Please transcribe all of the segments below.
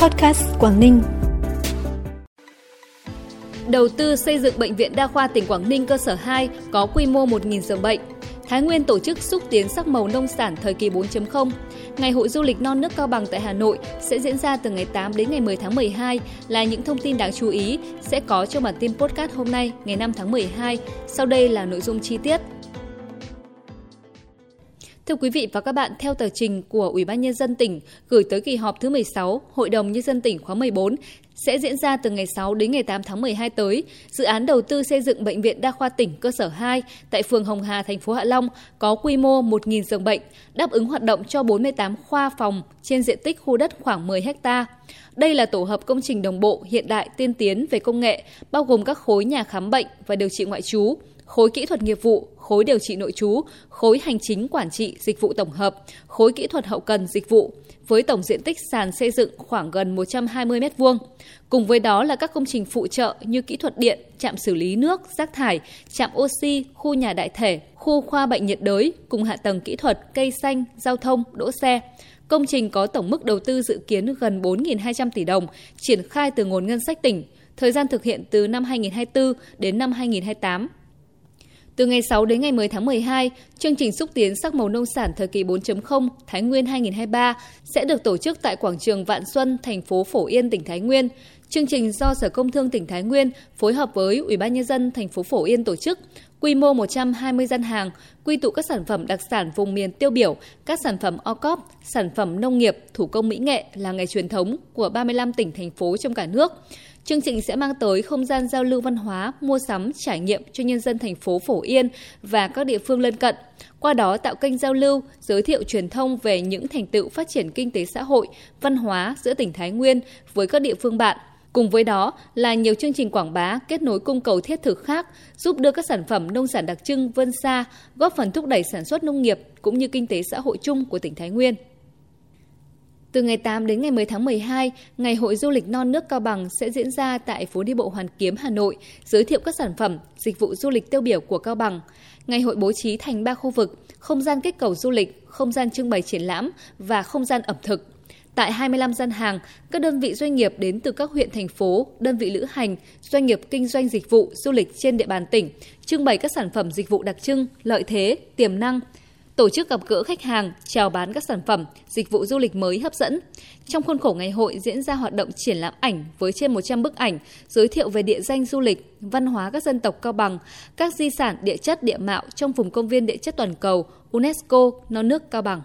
Podcast Quảng Ninh. Đầu tư xây dựng Bệnh viện Đa khoa tỉnh Quảng Ninh cơ sở 2 có quy mô 1.000 giường bệnh. Thái Nguyên tổ chức xúc tiến sắc màu nông sản thời kỳ 4.0. Ngày hội du lịch non nước Cao Bằng tại Hà Nội sẽ diễn ra từ ngày 8 đến ngày 10 tháng 12 là những thông tin đáng chú ý sẽ có trong bản tin podcast hôm nay, ngày 5 tháng 12. Sau đây là nội dung chi tiết. Thưa quý vị và các bạn, theo tờ trình của Ủy ban nhân dân tỉnh gửi tới kỳ họp thứ 16 Hội đồng nhân dân tỉnh khóa 14 sẽ diễn ra từ ngày 6 đến ngày 8 tháng 12 tới. Dự án đầu tư xây dựng bệnh viện đa khoa tỉnh cơ sở 2 tại phường Hồng Hà, thành phố Hạ Long có quy mô 1.000 giường bệnh, đáp ứng hoạt động cho 48 khoa phòng trên diện tích khu đất khoảng 10 ha. Đây là tổ hợp công trình đồng bộ hiện đại tiên tiến về công nghệ, bao gồm các khối nhà khám bệnh và điều trị ngoại trú, khối kỹ thuật nghiệp vụ, khối điều trị nội trú, khối hành chính quản trị dịch vụ tổng hợp, khối kỹ thuật hậu cần dịch vụ, với tổng diện tích sàn xây dựng khoảng gần 120 m2. Cùng với đó là các công trình phụ trợ như kỹ thuật điện, trạm xử lý nước, rác thải, trạm oxy, khu nhà đại thể, khu khoa bệnh nhiệt đới cùng hạ tầng kỹ thuật, cây xanh, giao thông, đỗ xe. Công trình có tổng mức đầu tư dự kiến gần 4.200 tỷ đồng, triển khai từ nguồn ngân sách tỉnh, thời gian thực hiện từ năm 2024 đến năm 2028. Từ ngày 6 đến ngày 10 tháng 12, chương trình xúc tiến sắc màu nông sản thời kỳ 4.0 Thái Nguyên 2023 sẽ được tổ chức tại quảng trường Vạn Xuân, thành phố Phổ Yên, tỉnh Thái Nguyên. Chương trình do Sở Công Thương tỉnh Thái Nguyên phối hợp với Ủy ban nhân dân thành phố Phổ Yên tổ chức, quy mô 120 gian hàng, quy tụ các sản phẩm đặc sản vùng miền tiêu biểu, các sản phẩm Ocop sản phẩm nông nghiệp, thủ công mỹ nghệ là nghề truyền thống của 35 tỉnh thành phố trong cả nước. Chương trình sẽ mang tới không gian giao lưu văn hóa, mua sắm, trải nghiệm cho nhân dân thành phố Phổ Yên và các địa phương lân cận. Qua đó tạo kênh giao lưu, giới thiệu truyền thông về những thành tựu phát triển kinh tế xã hội, văn hóa giữa tỉnh Thái Nguyên với các địa phương bạn. Cùng với đó là nhiều chương trình quảng bá kết nối cung cầu thiết thực khác, giúp đưa các sản phẩm nông sản đặc trưng vươn xa, góp phần thúc đẩy sản xuất nông nghiệp cũng như kinh tế xã hội chung của tỉnh Thái Nguyên. Từ ngày 8 đến ngày 10 tháng 12, Ngày hội du lịch non nước Cao Bằng sẽ diễn ra tại phố đi bộ Hoàn Kiếm, Hà Nội, giới thiệu các sản phẩm, dịch vụ du lịch tiêu biểu của Cao Bằng. Ngày hội bố trí thành 3 khu vực, không gian kích cầu du lịch, không gian trưng bày triển lãm và không gian ẩm thực. Tại 25 gian hàng, các đơn vị doanh nghiệp đến từ các huyện thành phố, đơn vị lữ hành, doanh nghiệp kinh doanh dịch vụ du lịch trên địa bàn tỉnh, trưng bày các sản phẩm dịch vụ đặc trưng, lợi thế, tiềm năng, tổ chức gặp gỡ khách hàng, chào bán các sản phẩm, dịch vụ du lịch mới hấp dẫn. Trong khuôn khổ ngày hội diễn ra hoạt động triển lãm ảnh với trên 100 bức ảnh, giới thiệu về địa danh du lịch, văn hóa các dân tộc Cao Bằng, các di sản địa chất địa mạo trong vùng công viên địa chất toàn cầu UNESCO non nước Cao Bằng.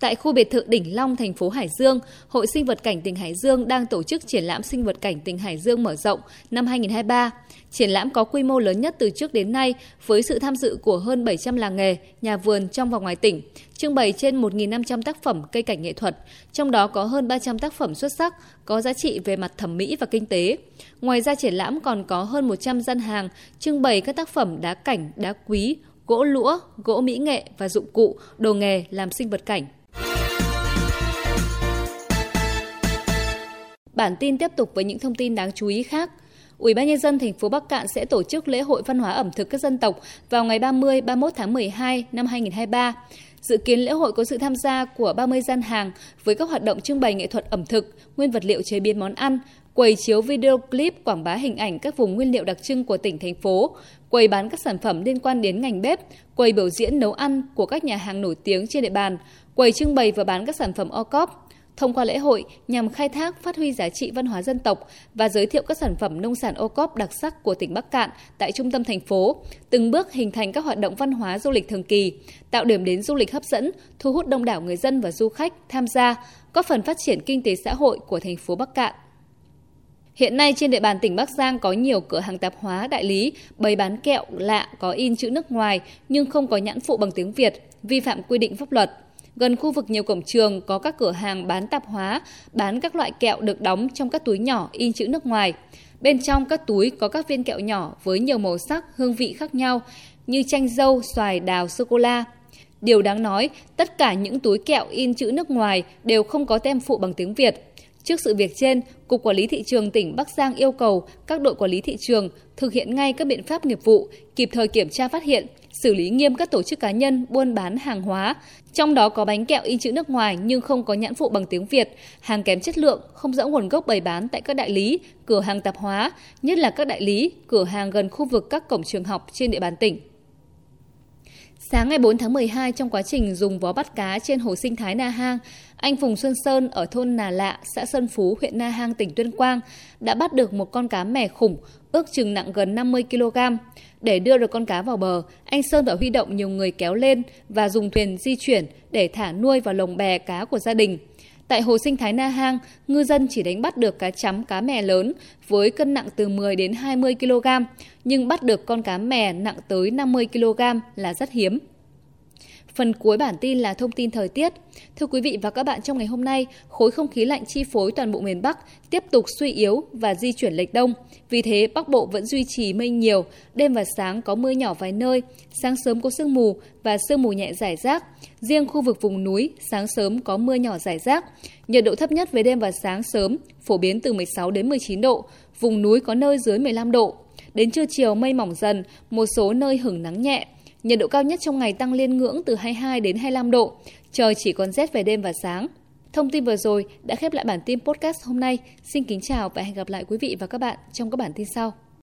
Tại khu biệt thự Đỉnh Long, thành phố Hải Dương, Hội Sinh vật cảnh tỉnh Hải Dương đang tổ chức triển lãm sinh vật cảnh tỉnh Hải Dương mở rộng năm 2023. Triển lãm có quy mô lớn nhất từ trước đến nay với sự tham dự của hơn 700 làng nghề, nhà vườn trong và ngoài tỉnh, trưng bày trên 1.500 tác phẩm cây cảnh nghệ thuật, trong đó có hơn 300 tác phẩm xuất sắc, có giá trị về mặt thẩm mỹ và kinh tế. Ngoài ra triển lãm còn có hơn 100 gian hàng trưng bày các tác phẩm đá cảnh, đá quý, gỗ lũa, gỗ mỹ nghệ và dụng cụ, đồ nghề làm sinh vật cảnh. Bản tin tiếp tục với những thông tin đáng chú ý khác. Ủy ban nhân dân thành phố Bắc Cạn sẽ tổ chức lễ hội văn hóa ẩm thực các dân tộc vào ngày 30 31 tháng 12 năm 2023. Dự kiến lễ hội có sự tham gia của 30 gian hàng với các hoạt động trưng bày nghệ thuật ẩm thực, nguyên vật liệu chế biến món ăn, quầy chiếu video clip quảng bá hình ảnh các vùng nguyên liệu đặc trưng của tỉnh thành phố, quầy bán các sản phẩm liên quan đến ngành bếp, quầy biểu diễn nấu ăn của các nhà hàng nổi tiếng trên địa bàn, quầy trưng bày và bán các sản phẩm o cóp, thông qua lễ hội nhằm khai thác phát huy giá trị văn hóa dân tộc và giới thiệu các sản phẩm nông sản ô cóp đặc sắc của tỉnh Bắc Cạn tại trung tâm thành phố, từng bước hình thành các hoạt động văn hóa du lịch thường kỳ, tạo điểm đến du lịch hấp dẫn, thu hút đông đảo người dân và du khách tham gia, góp phần phát triển kinh tế xã hội của thành phố Bắc Cạn. Hiện nay trên địa bàn tỉnh Bắc Giang có nhiều cửa hàng tạp hóa đại lý bày bán kẹo lạ có in chữ nước ngoài nhưng không có nhãn phụ bằng tiếng Việt, vi phạm quy định pháp luật. Gần khu vực nhiều cổng trường có các cửa hàng bán tạp hóa, bán các loại kẹo được đóng trong các túi nhỏ in chữ nước ngoài. Bên trong các túi có các viên kẹo nhỏ với nhiều màu sắc, hương vị khác nhau như chanh dâu, xoài, đào, sô-cô-la. Điều đáng nói, tất cả những túi kẹo in chữ nước ngoài đều không có tem phụ bằng tiếng Việt. Trước sự việc trên, Cục Quản lý Thị trường tỉnh Bắc Giang yêu cầu các đội quản lý thị trường thực hiện ngay các biện pháp nghiệp vụ, kịp thời kiểm tra phát hiện, xử lý nghiêm các tổ chức cá nhân buôn bán hàng hóa, trong đó có bánh kẹo in chữ nước ngoài nhưng không có nhãn phụ bằng tiếng Việt, hàng kém chất lượng, không rõ nguồn gốc bày bán tại các đại lý, cửa hàng tạp hóa, nhất là các đại lý, cửa hàng gần khu vực các cổng trường học trên địa bàn tỉnh. Sáng ngày 4 tháng 12 trong quá trình dùng vó bắt cá trên hồ sinh thái Na Hang, anh Phùng Xuân Sơn ở thôn Nà Lạ, xã Sơn Phú, huyện Na Hang, tỉnh Tuyên Quang đã bắt được một con cá mẻ khủng, ước chừng nặng gần 50 kg. Để đưa được con cá vào bờ, anh Sơn đã huy động nhiều người kéo lên và dùng thuyền di chuyển để thả nuôi vào lồng bè cá của gia đình. Tại hồ sinh thái Na Hang, ngư dân chỉ đánh bắt được cá chấm cá mè lớn với cân nặng từ 10 đến 20 kg, nhưng bắt được con cá mè nặng tới 50 kg là rất hiếm. Phần cuối bản tin là thông tin thời tiết. Thưa quý vị và các bạn, trong ngày hôm nay, khối không khí lạnh chi phối toàn bộ miền Bắc tiếp tục suy yếu và di chuyển lệch đông. Vì thế, Bắc Bộ vẫn duy trì mây nhiều, đêm và sáng có mưa nhỏ vài nơi, sáng sớm có sương mù và sương mù nhẹ rải rác. Riêng khu vực vùng núi, sáng sớm có mưa nhỏ rải rác. Nhiệt độ thấp nhất về đêm và sáng sớm phổ biến từ 16 đến 19 độ, vùng núi có nơi dưới 15 độ. Đến trưa chiều mây mỏng dần, một số nơi hửng nắng nhẹ. Nhiệt độ cao nhất trong ngày tăng lên ngưỡng từ 22 đến 25 độ. Trời chỉ còn rét về đêm và sáng. Thông tin vừa rồi đã khép lại bản tin podcast hôm nay. Xin kính chào và hẹn gặp lại quý vị và các bạn trong các bản tin sau.